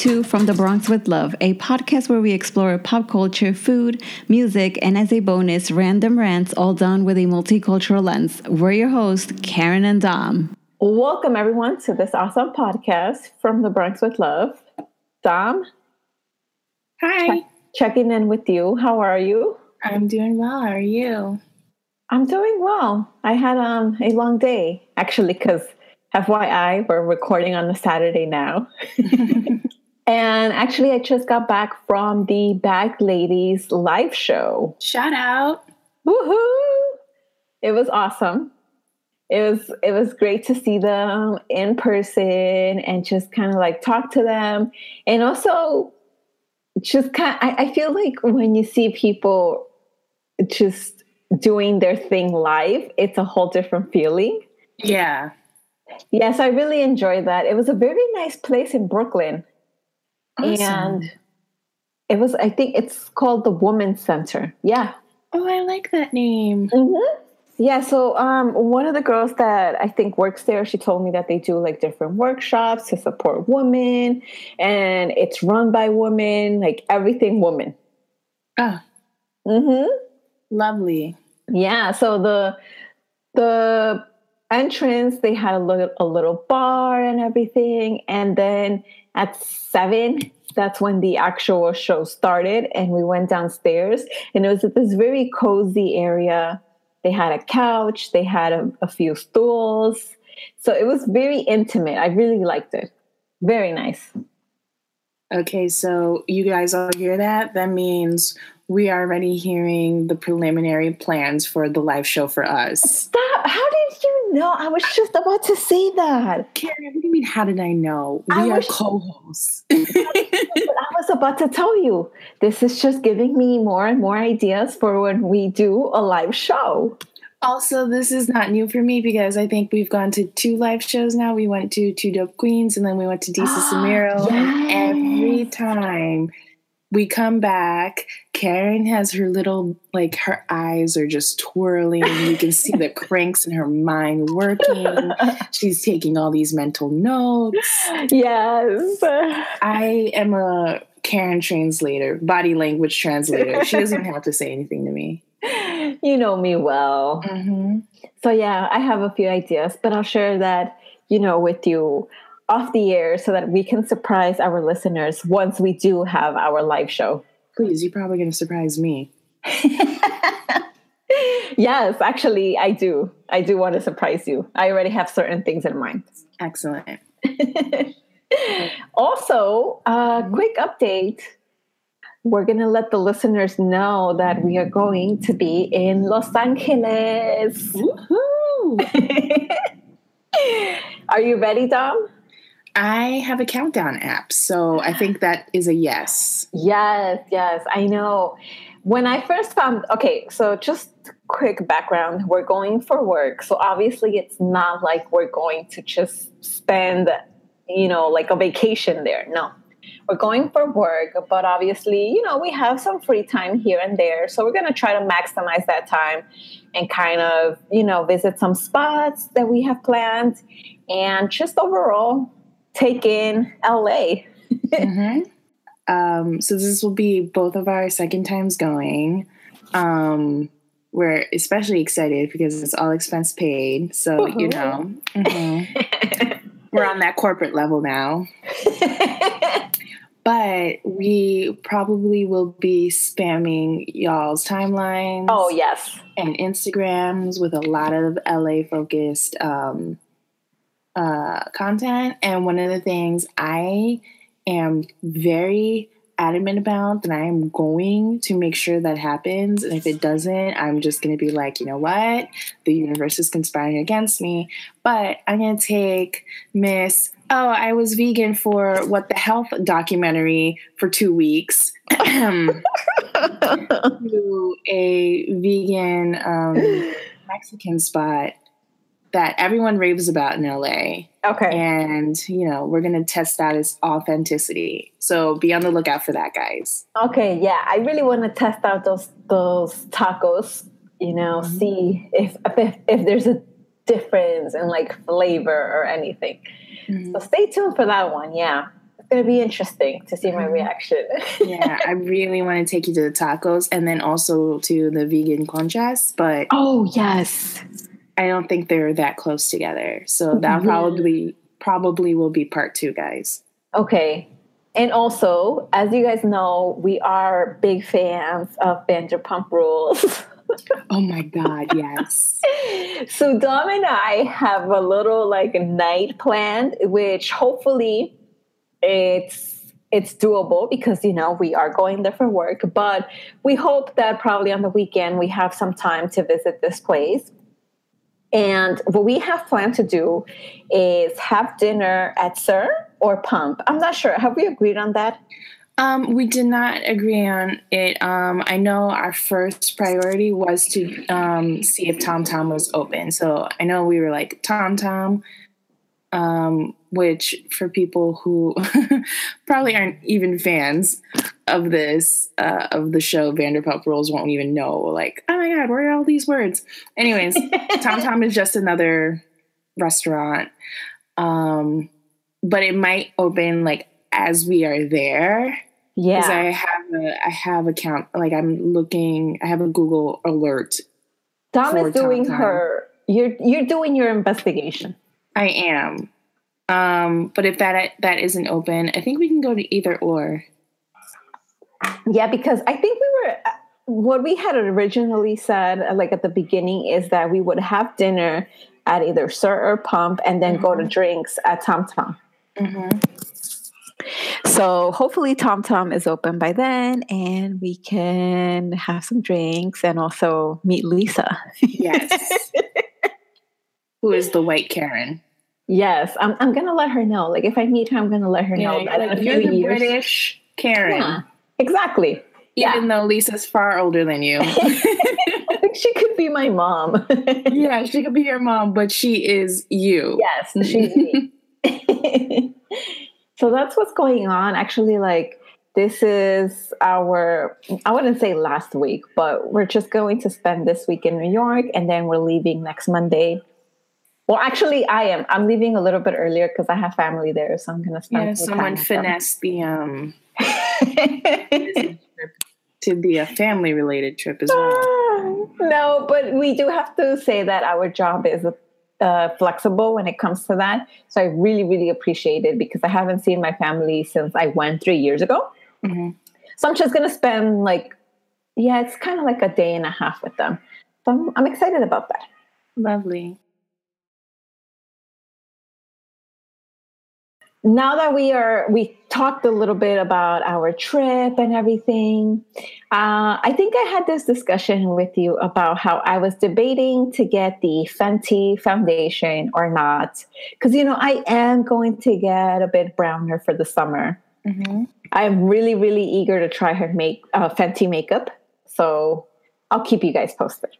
to From the Bronx with Love, a podcast where we explore pop culture, food, music, and as a bonus, random rants, all done with a multicultural lens. We're your hosts, Karen and Dom. Welcome, everyone, to this awesome podcast from the Bronx with Love. Dom? Hi. checking in with you. How are you? I'm doing well. How are you? I'm doing well. I had um, a long day, actually, because FYI, we're recording on a Saturday now. and actually, I just got back from the Bag Ladies live show. Shout out. Woohoo! It was awesome. It was it was great to see them in person and just kind of like talk to them. And also just kind of, I, I feel like when you see people just doing their thing live, it's a whole different feeling. Yeah. Yes, I really enjoyed that. It was a very nice place in Brooklyn. Awesome. And it was, I think it's called the Women's Center. Yeah. Oh, I like that name. Mm-hmm. Yeah, so um, one of the girls that I think works there, she told me that they do like different workshops to support women, and it's run by women, like everything woman. Ah, Mm-hmm. lovely. Yeah, so the the entrance they had a little a little bar and everything, and then at seven, that's when the actual show started, and we went downstairs, and it was at this very cozy area. They had a couch, they had a, a few stools, so it was very intimate. I really liked it. Very nice. Okay, so you guys all hear that? That means we are already hearing the preliminary plans for the live show for us. Stop! How do you know? I was just about to say that. Karen, what do you mean, how did I know? I We are co hosts. I was about to tell you. This is just giving me more and more ideas for when we do a live show. Also, this is not new for me because I think we've gone to two live shows now. We went to Two Dope Queens and then we went to Disa Samiro. And every time we come back, Karen has her little, like, her eyes are just twirling. You can see the cranks in her mind working. She's taking all these mental notes. Yes. I am a Karen translator, body language translator. She doesn't have to say anything to me. You know me well. Mm-hmm. So, yeah, I have a few ideas, but I'll share that, you know, with you off the air so that we can surprise our listeners once we do have our live show. Please, you're probably going to surprise me. Yes, actually, I do. I do want to surprise you. I already have certain things in mind. Excellent. also, a quick update. We're going to let the listeners know that we are going to be in Los Angeles. Woohoo! are you ready, Dom? I have a countdown app, so I think that is a yes. Yes, yes, I know. When I first found, okay, so just quick background. We're going for work. So obviously, it's not like we're going to just spend, you know, like a vacation there. No, we're going for work, but obviously, you know, we have some free time here and there. So we're going to try to maximize that time and kind of, you know, visit some spots that we have planned and just overall take in LA. Mhm. Um, so this will be both of our second times going. Um, we're especially excited because it's all expense paid. So you Woohoo. know, mhm. we're on that corporate level now. But we probably will be spamming y'all's timelines. oh, yes. and Instagrams with a lot of LA focused um, uh, content. And one of the things I am very adamant about that I am going to make sure that happens. And if it doesn't, I'm just going to be like, you know what? The universe is conspiring against me. But I'm going to take Miss. Oh, I was vegan for what the health documentary for two weeks. to a vegan um, Mexican spot that everyone raves about in LA. Okay. And, you know, we're going to test out its authenticity. So be on the lookout for that, guys. Okay, yeah, I really want to test out those those tacos. You know, Mhm. see if, if if there's a difference in like flavor or anything. So stay tuned for that one. Yeah, It's gonna be interesting to see my Mhm. reaction. yeah, I really want to take you to the tacos and then also to the vegan conchas, but oh yes. I don't think they're that close together. So that Yeah. probably probably will be part two, guys. Okay. And also, as you guys know, we are big fans of Vanderpump Rules. Oh my god, yes. so Dom and I have a little like night planned, which hopefully it's it's doable because you know we are going there for work. But we hope that probably on the weekend we have some time to visit this place. And what we have planned to do is have dinner at SUR or Pump. I'm not sure. Have we agreed on that? Um, we did not agree on it. Um, I know our first priority was to um, see if Tom Tom was open. So I know we were like Tom Tom, um, which for people who probably aren't even fans of this uh, of the show Vanderpump Rules won't even know. Like, oh my god, where are all these words? Anyways, Tom Tom is just another restaurant, um, but it might open like as we are there Yeah. because I have a I have a count like I'm looking I have a Google alert. Tom is doing Tom Tom. her you're you're doing your investigation. I am. Um, but if that that isn't open, I think we can go to either or. Yeah, because I think we were uh, what we had originally said, uh, like at the beginning, is that we would have dinner at either SUR or Pump, and then go to drinks at Tom Tom. So hopefully Tom Tom is open by then, and we can have some drinks and also meet Lisa. Yes. Who is the white Karen? Yes, I'm. I'm gonna let her know. Like if I meet her, I'm gonna let her know that in a you're few the years. British Karen. Yeah, exactly. Even though Lisa's far older than you. I think she could be my mom. yeah, she could be your mom, but she is you. Yes, she's me. so that's what's going on. Actually, like this is our I wouldn't say last week, but we're just going to spend this week in New York and then we're leaving next Monday. Well, actually, I am. I'm leaving a little bit earlier because I have family there, so I'm gonna spend Yeah, some someone time with them. finessed the um to be a family related trip as well. no, but we do have to say that our job is uh, flexible when it comes to that. So I really, really appreciate it because I haven't seen my family since I went three years ago. Mhm. So I'm just gonna spend like, yeah, it's kind of like a day and a half with them. So I'm, I'm excited about that. Lovely. Now that we are we talked a little bit about our trip and everything uh, i think i had this discussion with you about how i was debating to get the fenty foundation or not because you know i am going to get a bit browner for the summer Mhm. i'm really really eager to try her make uh, fenty makeup so i'll keep you guys posted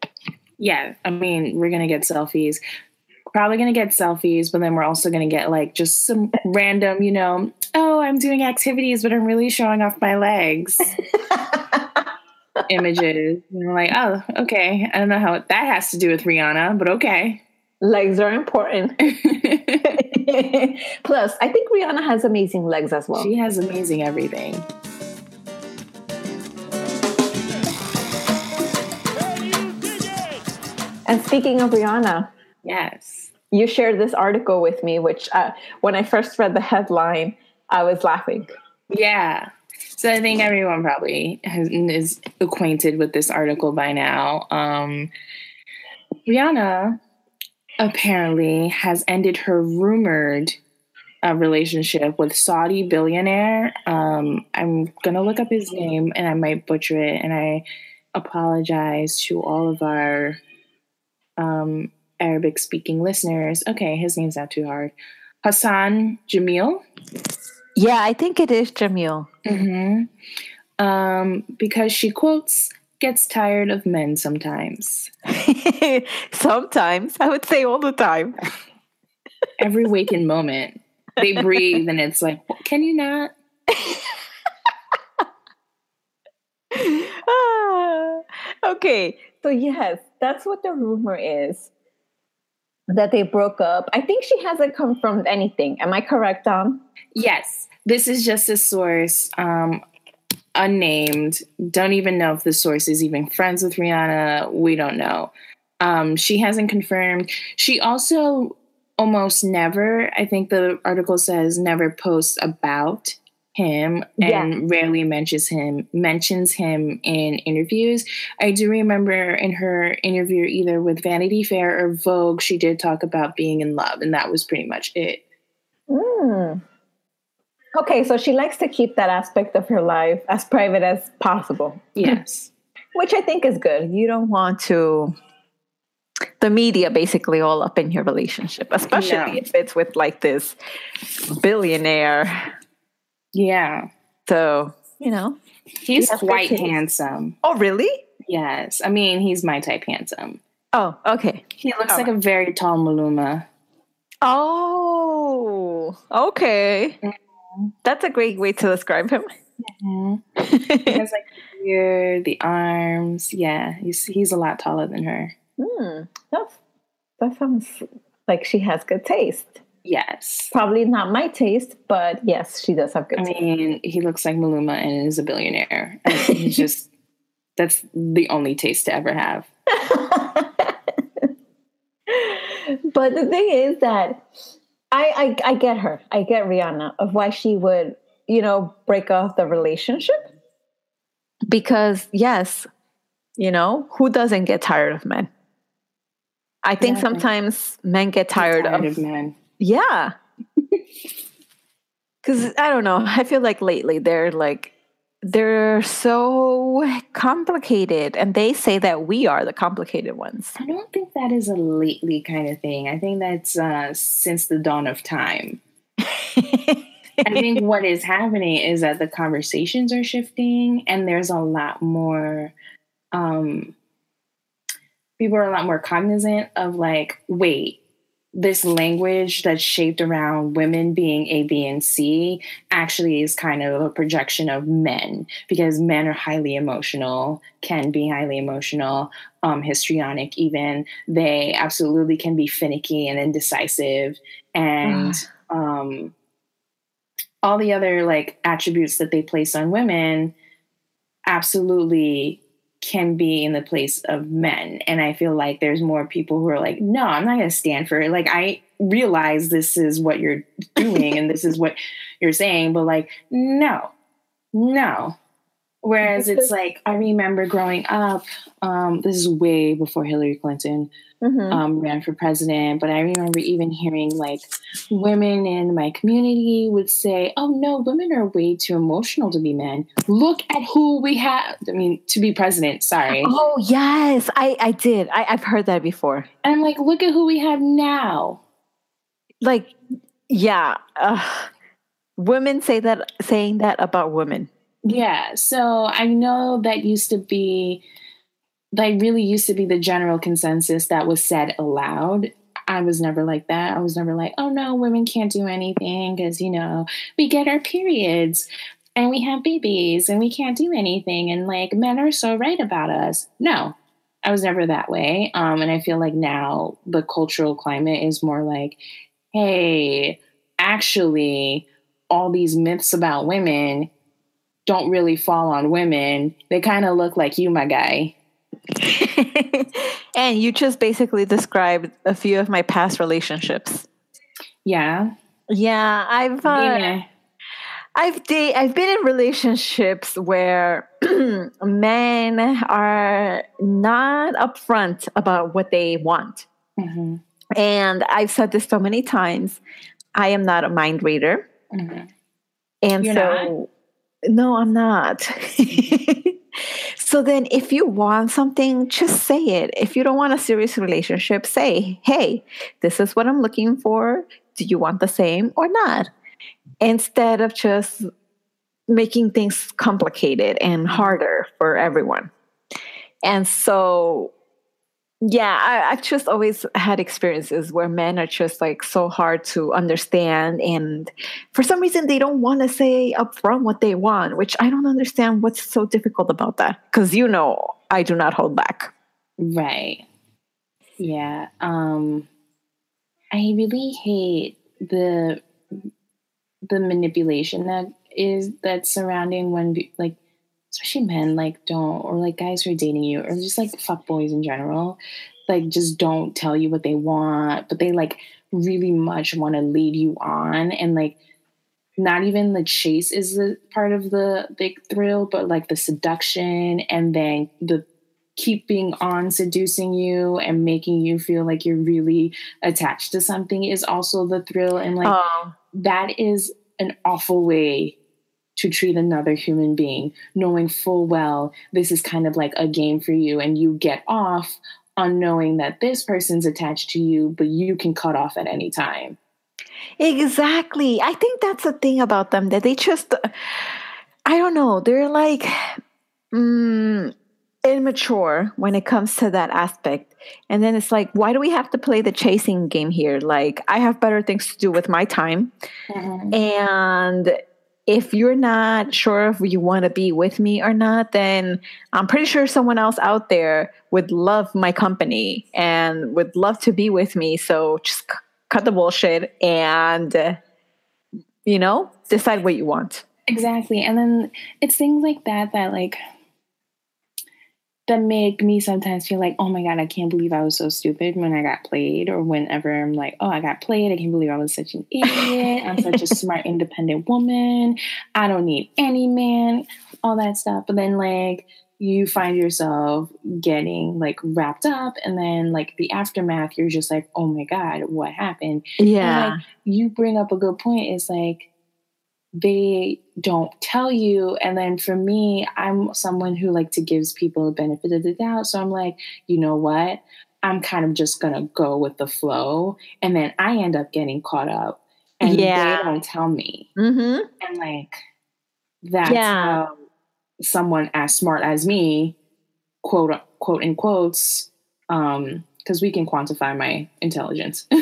Yeah, I mean, we're gonna get selfies. Probably gonna get selfies, but then we're also gonna get like just some random, you know, oh, I'm doing activities, but I'm really showing off my legs images. And we're like, oh, okay. I don't know how that has to do with Rihanna, but okay. legs are important plus i think rihanna has amazing legs as well she has amazing everything. And speaking of Rihanna, Yes. You shared this article with me, which uh, when I first read the headline, I was laughing. Yeah. So I think everyone probably has, is acquainted with this article by now. Um, Rihanna apparently has ended her rumored uh, relationship with Saudi billionaire. Um, I'm gonna look up his name and I might butcher it, and I apologize to all of our um, Arabic speaking listeners. Okay, his name's not too hard. Hassan Jameel. Yeah, I think it is Jameel. hmm Um, because she quotes, gets tired of men sometimes. Sometimes, I would say all the time. Every waking moment, they breathe, and it's like, can you not? Ah, okay, so yes, that's what the rumor is. That they broke up. I think she hasn't confirmed anything. Am I correct, Dom? Yes. This is just a source, um, unnamed. Don't even know if the source is even friends with Rihanna. We don't know. Um, she hasn't confirmed. She also almost never, I think the article says, never posts about him and yeah. rarely mentions him mentions him in interviews. I do remember in her interview either with Vanity Fair or Vogue, she did talk about being in love, and that was pretty much it. Mm. Okay, so she likes to keep that aspect of her life as private as possible. Yes. Which I think is good. You don't want to the media basically all up in your relationship, especially if it's with like this billionaire. Yeah. So, you know, he's quite handsome. Oh, really? Yes. I mean, he's my type handsome. Oh, okay. He looks all like right. a very tall Maluma. Oh, okay. Mm-hmm. That's a great way to describe him. Mm-hmm. he has like the ear, the arms. Yeah, he's he's a lot taller than her. Hmm. That's, that sounds like she has good taste. Yes. Probably not my taste, but yes, she does have good I taste. mean, he looks like Maluma and is a billionaire. he's just, that's the only taste to ever have. but the thing is that I, I I get her. I get Rihanna of why she would, you know, break off the relationship. Because yes, you know, who doesn't get tired of men? I think yeah, sometimes men get tired, tired of, of men. Yeah. Cuz I don't know, I feel like lately they're like they're so complicated and they say that we are the complicated ones. I don't think that is a lately kind of thing. I think that's uh, since the dawn of time. I think what is happening is that the conversations are shifting and there's a lot more um people are a lot more cognizant of like, wait, this language that's shaped around women being A, B, and C actually is kind of a projection of men because men are highly emotional, can be highly emotional, um, histrionic even. They absolutely can be finicky and indecisive and um, all the other like attributes that they place on women absolutely can be in the place of men. And I feel like there's more people who are like, no, I'm not going to stand for it. Like, I realize this is what you're doing and this is what you're saying, but like, no, no. Whereas it's like, I remember growing up, um, this is way before Hillary Clinton mm-hmm. um, ran for president, but I remember even hearing like women in my community would say, oh no, women are way too emotional to be men. Look at who we have. I mean, to be president, sorry. Oh, yes, I, I did. I, I've heard that before. And I'm like, look at who we have now. Like, yeah. Uh, women say that, saying that about women yeah. So I know that used to be, that really used to be the general consensus that was said aloud. I was never like that. I was never like, oh no, women can't do anything because, you know, we get our periods and we have babies and we can't do anything. And like, men are so right about us. No, I was never that way. Um, and I feel like now the cultural climate is more like, hey, actually, all these myths about women don't really fall on women. They kind of look like you, my guy. and you just basically described a few of my past relationships. Yeah. Yeah, I've uh, yeah. I've da- I've been in relationships where men are not upfront about what they want. Mm-hmm. And I've said this so many times. I am not a mind reader. Mm-hmm. And You're so not? No, I'm not. so then, if you want something, just say it. If you don't want a serious relationship, say, hey, this is what I'm looking for. Do you want the same or not? Instead of just making things complicated and harder for everyone. And so yeah I, have just always had experiences where men are just like so hard to understand and for some reason they don't want to say upfront what they want which i don't understand what's so difficult about that because you know i do not hold back. Right. Yeah um I really hate the the manipulation that is that's surrounding when like especially men like don't or like guys who are dating you or just like fuck boys in general like just don't tell you what they want but they like really much want to lead you on and like not even the chase is the part of the big thrill but like the seduction and then the keeping on seducing you and making you feel like you're really attached to something is also the thrill and like oh. that is an awful way to treat another human being knowing full well this is kind of like a game for you and you get off on knowing that this person's attached to you but you can cut off at any time exactly i think that's the thing about them that they just i don't know they're like mm, immature when it comes to that aspect. And then it's like, why do we have to play the chasing game here? Like, I have better things to do with my time. Mm-hmm. And if you're not sure if you want to be with me or not, then I'm pretty sure someone else out there would love my company and would love to be with me. So just c- cut the bullshit and, uh, you know, decide what you want. Exactly. And then it's things like that that, like, that make me sometimes feel like, oh my God, I can't believe I was so stupid when I got played, or whenever I'm like, oh, I got played. I can't believe I was such an idiot. I'm such a smart, independent woman. I don't need any man, all that stuff. But then, like, you find yourself getting like wrapped up, and then, like, the aftermath, you're just like, oh my God, what happened? Yeah. And, like, you bring up a good point. It's like, they don't tell you. And then for me i'm someone who like to gives people the benefit of the doubt. So i'm like you know what? I'm kind of just gonna go with the flow. And then i end up getting caught up and yeah. they don't tell me. Mm-hmm. and like that's yeah. how someone as smart as me quote quote in quotes um because we can quantify my intelligence.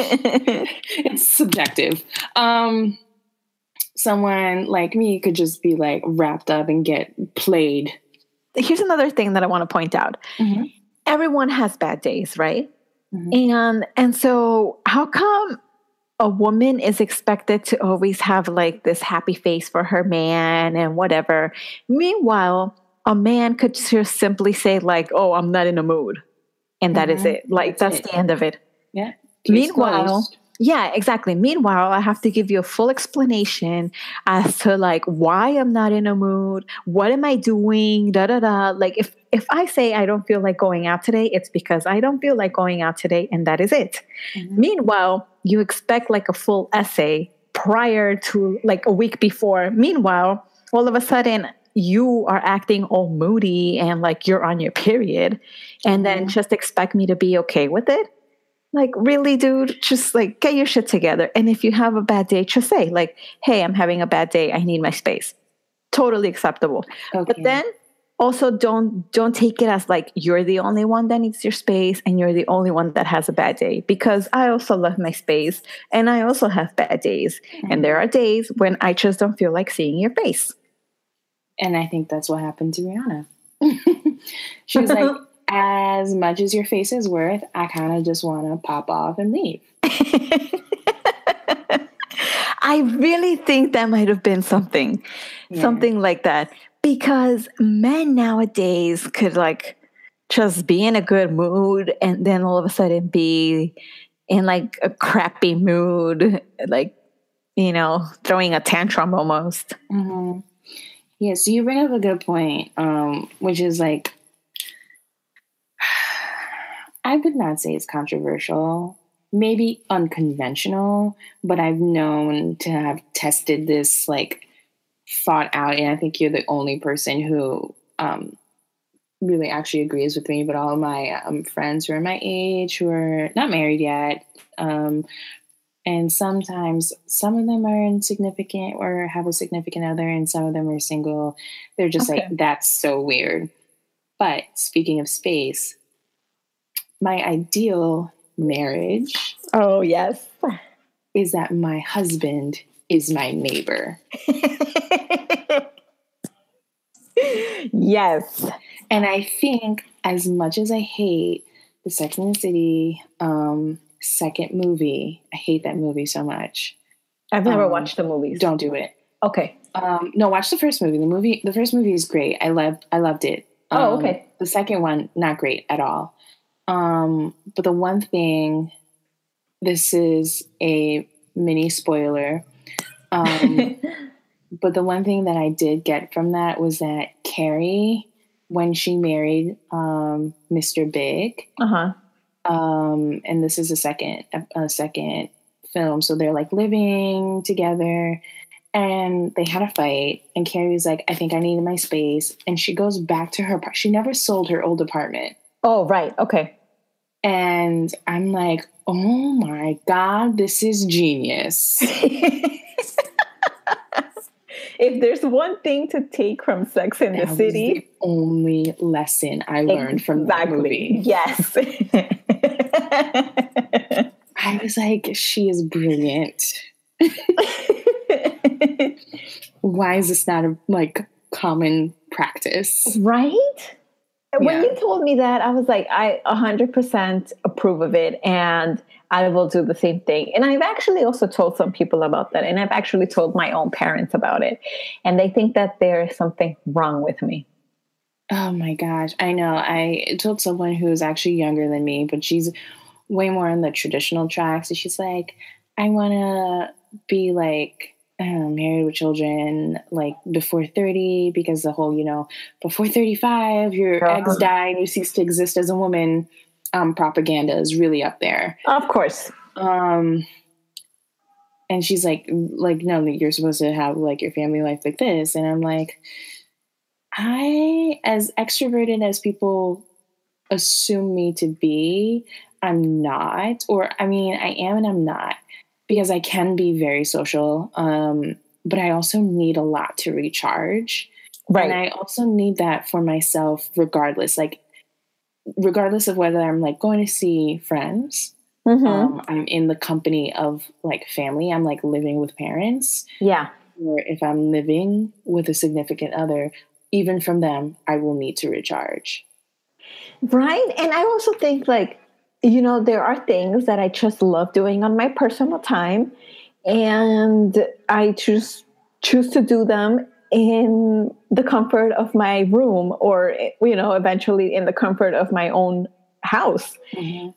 It's subjective. Um someone like me could just be like wrapped up and get played. Here's another thing that I want to point out. Mm-hmm. Everyone has bad days, right? Mm-hmm. And and so how come a woman is expected to always have like this happy face for her man and whatever. Meanwhile, a man could just simply say like, "Oh, I'm not in a mood." And that mm-hmm. is it. Like that's, that's it. the end of it. Yeah. Meanwhile, closed. Yeah, exactly. Meanwhile, I have to give you a full explanation as to like why I'm not in a mood, what am I doing, da da da. Like if if I say I don't feel like going out today, it's because I don't feel like going out today and that is it. Mm-hmm. Meanwhile, you expect like a full essay prior to like a week before. Meanwhile, all of a sudden you are acting all moody and like you're on your period and then mm-hmm. just expect me to be okay with it like, really, dude, just like get your shit together. And if you have a bad day, just say, like, hey, I'm having a bad day. I need my space. Totally acceptable. Okay. But then also don't don't take it as like you're the only one that needs your space and you're the only one that has a bad day because I also love my space and I also have bad days. Mm-hmm. And there are days when I just don't feel like seeing your face. And I think that's what happened to Rihanna. she was like, as much as your face is worth, I kind of just want to pop off and leave. I really think that might have been something, yeah. something like that. Because men nowadays could like just be in a good mood and then all of a sudden be in like a crappy mood, like, you know, throwing a tantrum almost. Mm-hmm. Yeah, so you bring up a good point, um, which is like I would not say it's controversial, maybe unconventional, but I've known to have tested this like thought out. And I think you're the only person who um, really actually agrees with me. But all my um, friends who are my age, who are not married yet, um, and sometimes some of them are insignificant or have a significant other, and some of them are single. They're just okay. like, that's so weird. But speaking of space, my ideal marriage. Oh, yes. Is that my husband is my neighbor. yes. And I think, as much as I hate the Sex and the City um, second movie. I hate that movie so much. I've never Um, watched the movies. Don't do it. Okay. Um, no, watch the first movie. The movie, the first movie is great. I loved, I loved it. Oh, Um, okay. The second one, not great at all. Um, but the one thing, this is a mini spoiler. Um, but the one thing that I did get from that was that Carrie, when she married um, Mr. Big, uh huh. um, and this is a second a second film, so they're like living together, and they had a fight, and Carrie's like, "I think I need my space," and she goes back to her. She never sold her old apartment, Oh, right. Okay. And I'm like, "Oh my god, this is genius." if there's one thing to take from Sex in the That was City, the only lesson I learned from that movie. Yes. I was like, she is brilliant. Why is this not a like common practice? right? When Yeah. you told me that, I was like, I 100% approve of it and I will do the same thing. And I've actually also told some people about that. And I've actually told my own parents about it. And they think that there is something wrong with me. Oh my gosh, I know. I told someone who is actually younger than me, but she's way more on the traditional tracks. And she's like, I want to be like, I married with children like before 30 because the whole, you know, before 35, your Uh-huh. eggs die and you cease to exist as a woman um, propaganda is really up there. Of course. Um, and she's like, like, no, you're supposed to have like your family life like this. And I'm like, I, as extroverted as people assume me to be, I'm not. Or, I mean, I am and I'm not because I can be very social. Um, but I also need a lot to recharge. Right. And I also need that for myself, regardless. Like, regardless of whether I'm like going to see friends, Mhm. um, I'm in the company of like family. I'm like living with parents, yeah. or if I'm living with a significant other, even from them, I will need to recharge. Right. And I also think, like, you know, there are things that I just love doing on my personal time. And I choose choose to do them in the comfort of my room or, you know, eventually in the comfort of my own house.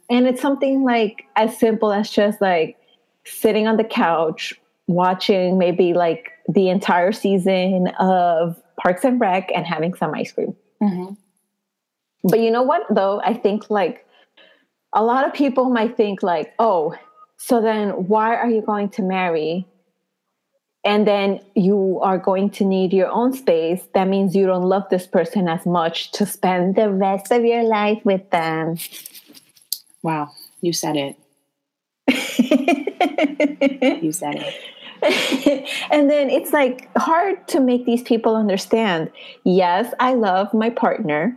And it's something like as simple as just like sitting on the couch, watching maybe like the entire season of Parks and Rec and having some ice cream. Mhm. But you know what, though? I think like a lot of people might think, like, oh, so then why are you going to marry? And then you are going to need your own space. That means you don't love this person as much to spend the rest of your life with them. Wow, you said it. You said it. and then it's like hard to make these people understand yes i love my partner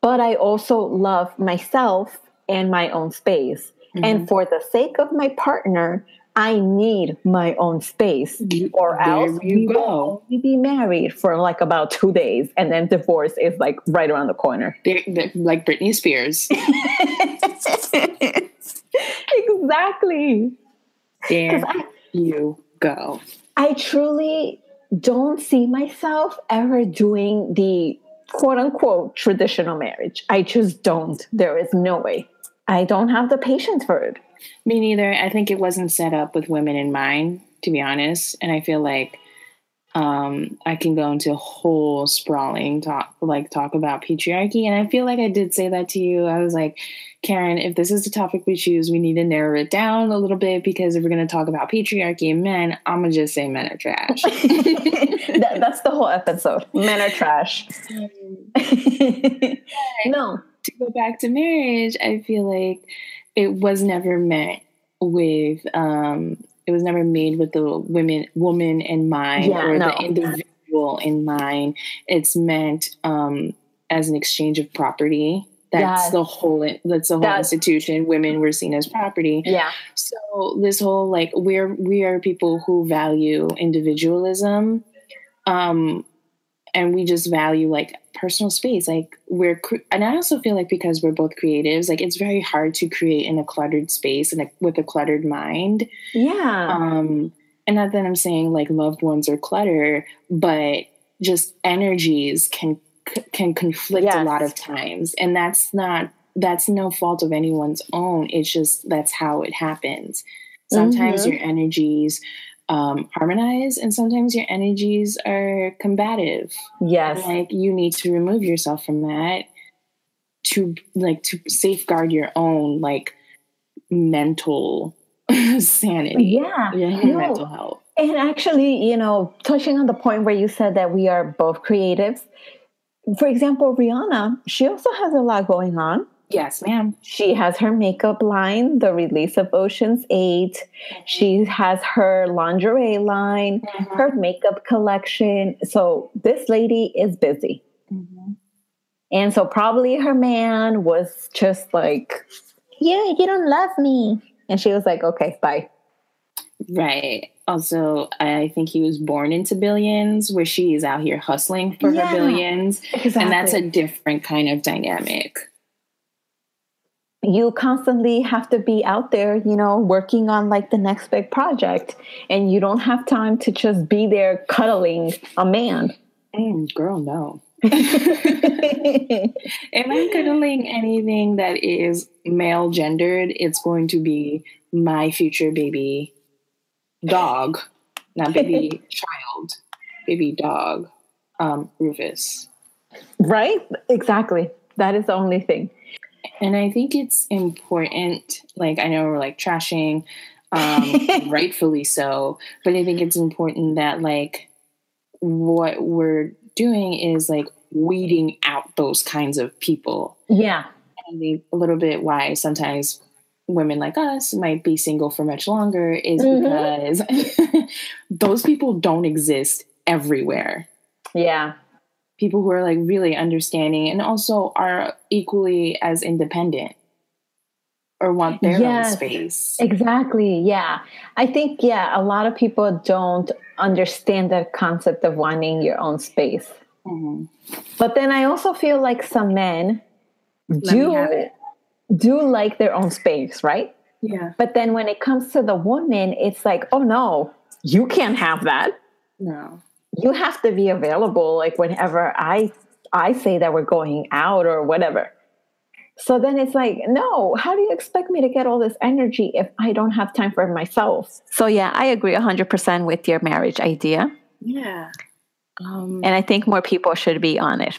but i also love myself and my own space and mm-hmm. for the sake of my partner i need my own space or there else you we will go. only be married for like about two days and then divorce is like right around the corner They're, they're like Britney Spears. exactly There I- you go. I truly don't see myself ever doing the quote unquote traditional marriage. I just don't. There is no way. I don't have the patience for it. Me neither. I think it wasn't set up with women in mind, to be honest. And I feel like um, I can go into a whole sprawling talk, like talk about patriarchy. And I feel like I did say that to you. I was like, Karen, if this is the topic we choose, we need to narrow it down a little bit because if we're going to talk about patriarchy and men, I'm going to just say men are trash. That- that's the whole episode. Men are trash. no. To go back to marriage, I feel like it was never met with um it was never made with the women woman in mind Yeah, or no. the individual in mind. It's meant um as an exchange of property. That's Yes. the whole that's the whole That- institution. Women were seen as property. Yeah. So this whole like we're we are people who value individualism, um, and we just value like personal space. Like we're, and I also feel like because we're both creatives, like it's very hard to create in a cluttered space and a, with a cluttered mind. Yeah. Um, and not that I'm saying like loved ones are clutter, but just energies can can conflict yes. a lot of times, and that's not that's no fault of anyone's own. It's just that's how it happens. Sometimes mm-hmm. your energies um, harmonize and sometimes your energies are combative. Yes. Like you need to remove yourself from that to like to safeguard your own like mental sanity. Yeah. Your no. mental health. And actually you know touching on the point where you said that we are both creatives for example rihanna she also has a lot going on Yes, ma'am. She has her makeup line, the release of Ocean's 8. Mm-hmm. She has her lingerie line, mm-hmm. her makeup collection. So this lady is busy. Mm-hmm. And so probably her man was just like, Yeah, you don't love me. And she was like, Okay, bye. Right. Also, I think he was born into billions, where she is out here hustling for yeah, her billions. Exactly. And that's a different kind of dynamic you constantly have to be out there, you know, working on like the next big project, and you don't have time to just be there cuddling a man. Mm, girl, no. if I'm cuddling anything that is male gendered, it's going to be my future baby dog, not baby child, baby dog, um, Rufus. Right? Exactly. That is the only thing. And I think it's important, like, I know we're like trashing, um, rightfully so, but I think it's important that, like, what we're doing is like weeding out those kinds of people. Yeah. And a little bit why sometimes women like us might be single for much longer is mm-hmm. because those people don't exist everywhere. Yeah people who are like really understanding and also are equally as independent or want their yes, own space. Exactly. Yeah. I think, yeah, a lot of people don't understand the concept of wanting your own space. Mm-hmm. But then I also feel like some men Let do do like their own space, right? Yeah. But then when it comes to the woman, it's like, oh no, you can't have that. No you have to be available like whenever I I say that we're going out or whatever. So then it's like, no, how do you expect me to get all this energy if I don't have time for myself? So yeah, I agree 100% with your marriage idea. Yeah. Um, and I think more people should be on it.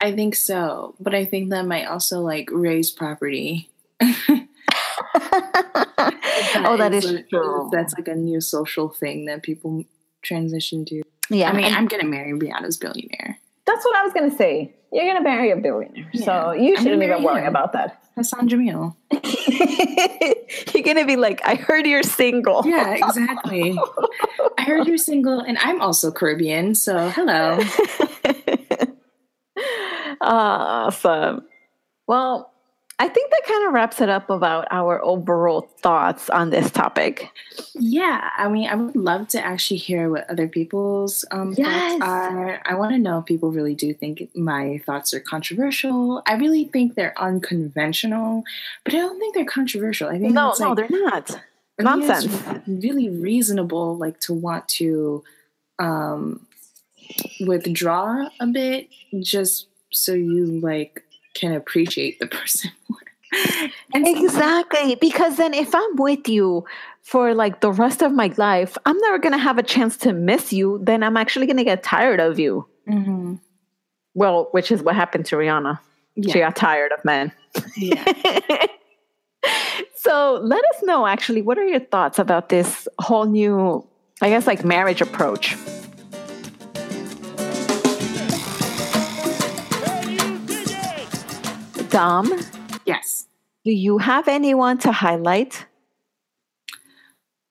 I think so, but I think that might also like raise property. that oh, that is, is true. That's like a new social thing that people transition to. Yeah. I mean, I'm going to marry Rihanna's billionaire. That's what I was going to say. You're going to marry a billionaire. Yeah. So you shouldn't even worry him. about that. Hassan Jameel. you're going to be like, I heard you're single. Yeah, exactly. I heard you're single, and I'm also Caribbean. So hello. awesome. Well, I think that kind of wraps it up about our overall thoughts on this topic. Yeah, I mean, I would love to actually hear what other people's um, yes. thoughts are. I want to know if people really do think my thoughts are controversial. I really think they're unconventional, but I don't think they're controversial. I think no, no, like, they're not. Nonsense. really reasonable, like to want to um, withdraw a bit, just so you like can appreciate the person. And exactly because then if i'm with you for like the rest of my life i'm never gonna have a chance to miss you then i'm actually gonna get tired of you mm-hmm. well which is what happened to rihanna yeah. she got tired of men yeah. so let us know actually what are your thoughts about this whole new i guess like marriage approach Dom. Yes. Do you have anyone to highlight?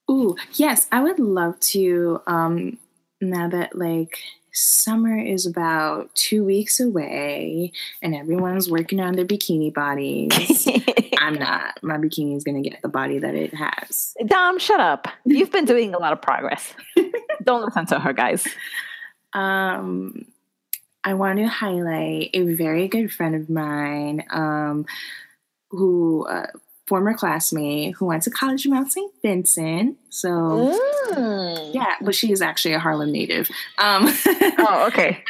Ooh, yes, I would love to. Um, now that like summer is about two weeks away and everyone's working on their bikini bodies. I'm not. My bikini is going to get the body that it has. Dom, shut up. You've been doing a lot of progress. Don't listen to her, guys. Um, I want to highlight a very good friend of mine um, who, uh, former classmate who went to college in Mount St. Vincent. So, mm. yeah, but she is actually a Harlem native. Um, oh, okay.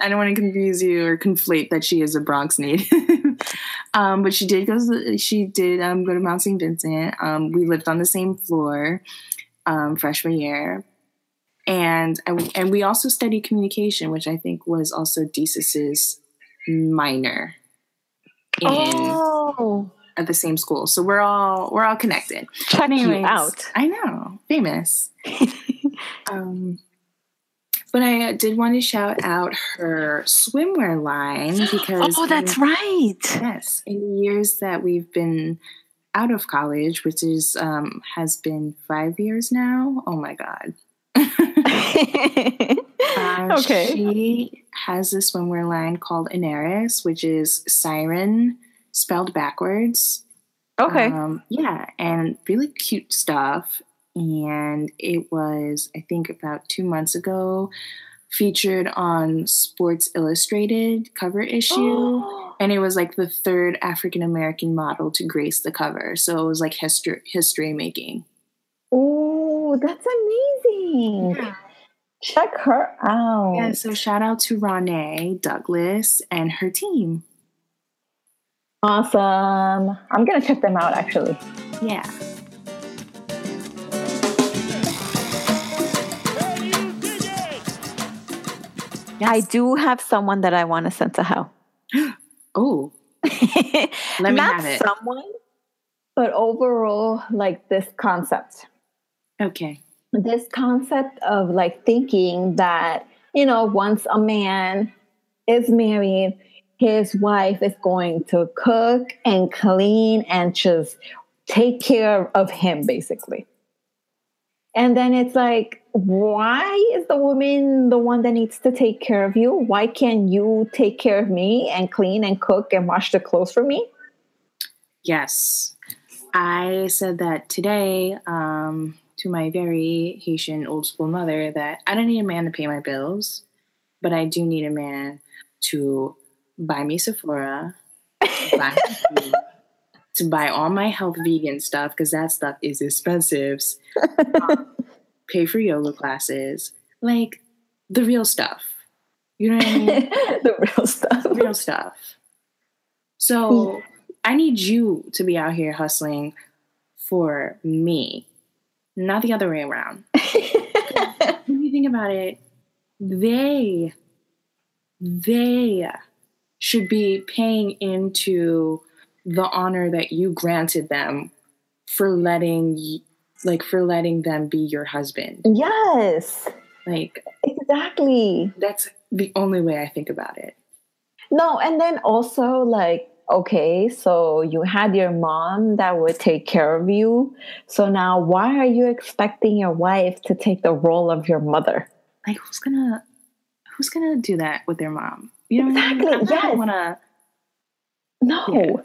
I don't, want to confuse you or conflate that she is a Bronx native. um, but she did go. To, she did um, go to Mount St. Vincent. Um, we lived on the same floor um, freshman year and and we also studied communication, which I think was also Desus's minor in oh. at the same school. So we're all we're all connected. Check Anyways, you out. I know, famous. um, but I did want to shout out her swimwear line because oh, that's in, right. Yes, in the years that we've been out of college, which is um, has been five years now. Oh my god, uh, okay. She has a swimwear line called Inaris, which is siren spelled backwards. Okay. Um, yeah, and really cute stuff. And it was, I think, about two months ago, featured on Sports Illustrated cover issue. Oh. And it was like the third African American model to grace the cover. So it was like history history making. Oh, that's amazing. Yeah. Check her out. Yeah, so shout out to Renee Douglas and her team. Awesome. I'm going to check them out actually. Yeah. Yes. I do have someone that I want to send to hell. oh. Let me Not have it. someone, but overall, like this concept. Okay. This concept of like thinking that, you know, once a man is married, his wife is going to cook and clean and just take care of him, basically. And then it's like, why is the woman the one that needs to take care of you? Why can't you take care of me and clean and cook and wash the clothes for me? Yes. I said that today. Um, to my very Haitian old school mother that I don't need a man to pay my bills, but I do need a man to buy me Sephora, buy me to buy all my health vegan stuff because that stuff is expensive. um, pay for yoga classes, like the real stuff. You know what I mean? the real stuff. The real stuff. So I need you to be out here hustling for me not the other way around. when you think about it, they they should be paying into the honor that you granted them for letting like for letting them be your husband. Yes. Like exactly. That's the only way I think about it. No, and then also like okay, so you had your mom that would take care of you. So now why are you expecting your wife to take the role of your mother? Like who's gonna who's gonna do that with their mom? You know exactly. I, mean? I yes. wanna No. Yeah.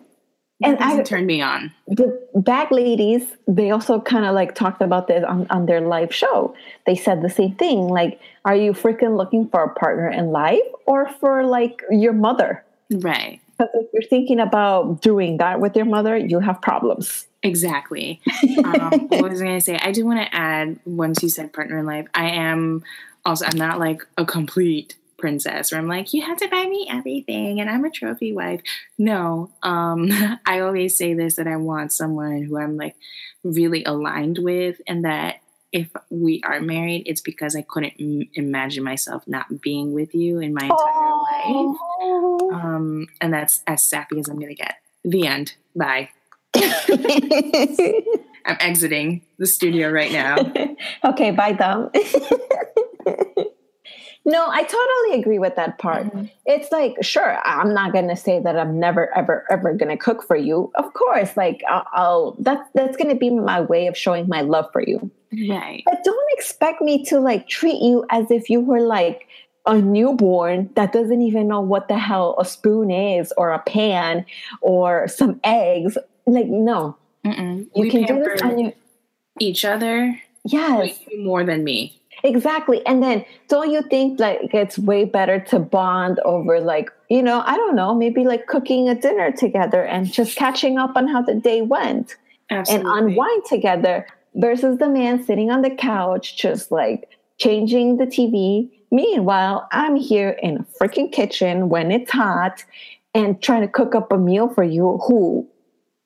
And I turned me on. The bag ladies, they also kind of like talked about this on, on their live show. They said the same thing. Like, are you freaking looking for a partner in life or for like your mother? Right. Because if you're thinking about doing that with your mother, you have problems. Exactly. um, what was I going to say? I do want to add, once you said partner in life, I am also, I'm not like a complete princess where I'm like, you have to buy me everything and I'm a trophy wife. No, um, I always say this that I want someone who I'm like really aligned with and that if we are married, it's because I couldn't m- imagine myself not being with you in my entire oh. life. Um, and that's as sappy as I'm going to get. The end. Bye. I'm exiting the studio right now. okay, bye, Dom. No, I totally agree with that part. Mm-hmm. It's like, sure, I'm not going to say that I'm never, ever, ever going to cook for you. Of course, like I'll, I'll that's that's going to be my way of showing my love for you. Right. But don't expect me to like treat you as if you were like a newborn that doesn't even know what the hell a spoon is or a pan or some eggs. Like, no, Mm-mm. you we can do this on your each other. Yes, more than me Exactly. And then don't you think like it's way better to bond over like, you know, I don't know, maybe like cooking a dinner together and just catching up on how the day went Absolutely. and unwind together versus the man sitting on the couch just like changing the TV. Meanwhile, I'm here in a freaking kitchen when it's hot and trying to cook up a meal for you who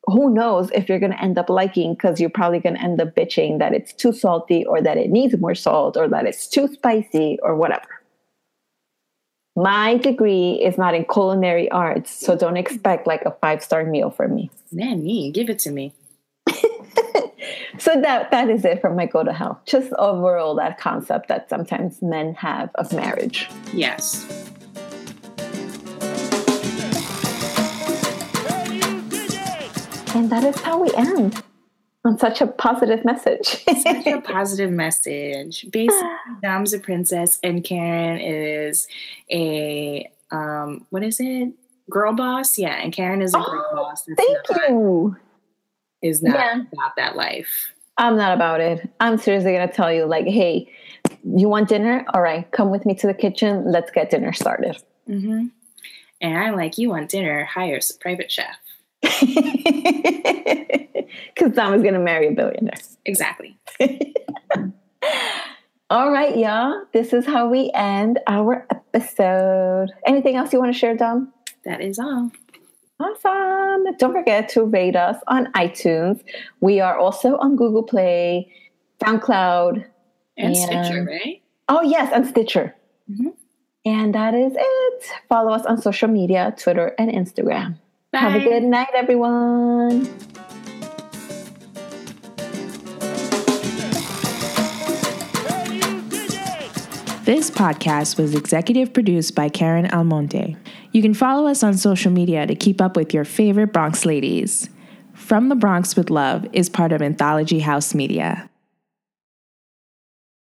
who knows if you're going to end up liking because you're probably going to end up bitching that it's too salty or that it needs more salt or that it's too spicy or whatever. My degree is not in culinary arts, so don't expect like a five star meal from me. Man, me, give it to me. So that that is it for my go to hell. Just overall that concept that sometimes men have of marriage. Yes. And that is how we end on such a positive message. Such a positive message. Basically, Dom's a princess and Karen is a um what is it? Girl boss? Yeah, and Karen is a girl Oh, boss. that's Thank not- you. Is not Yeah. about that life. I'm not about it. I'm seriously gonna tell you, like, hey, you want dinner? All right, come with me to the kitchen. Let's get dinner started. hmm And I'm like, you want dinner? Hire a private chef. Because Dom is gonna marry a billionaire. Exactly. All right, y'all. This is how we end our episode. Anything else you want to share, Dom? That is all. Awesome. Don't forget to rate us on iTunes. We are also on Google Play, SoundCloud. And Yeah. Stitcher, right? Oh, yes, and Stitcher. Mhm. And that is it. Follow us on social media Twitter and Instagram. Have a good night, everyone. This podcast was executive produced by Karen Almonte. You can follow us on social media to keep up with your favorite Bronx ladies. From the Bronx with Love is part of Anthology House Media.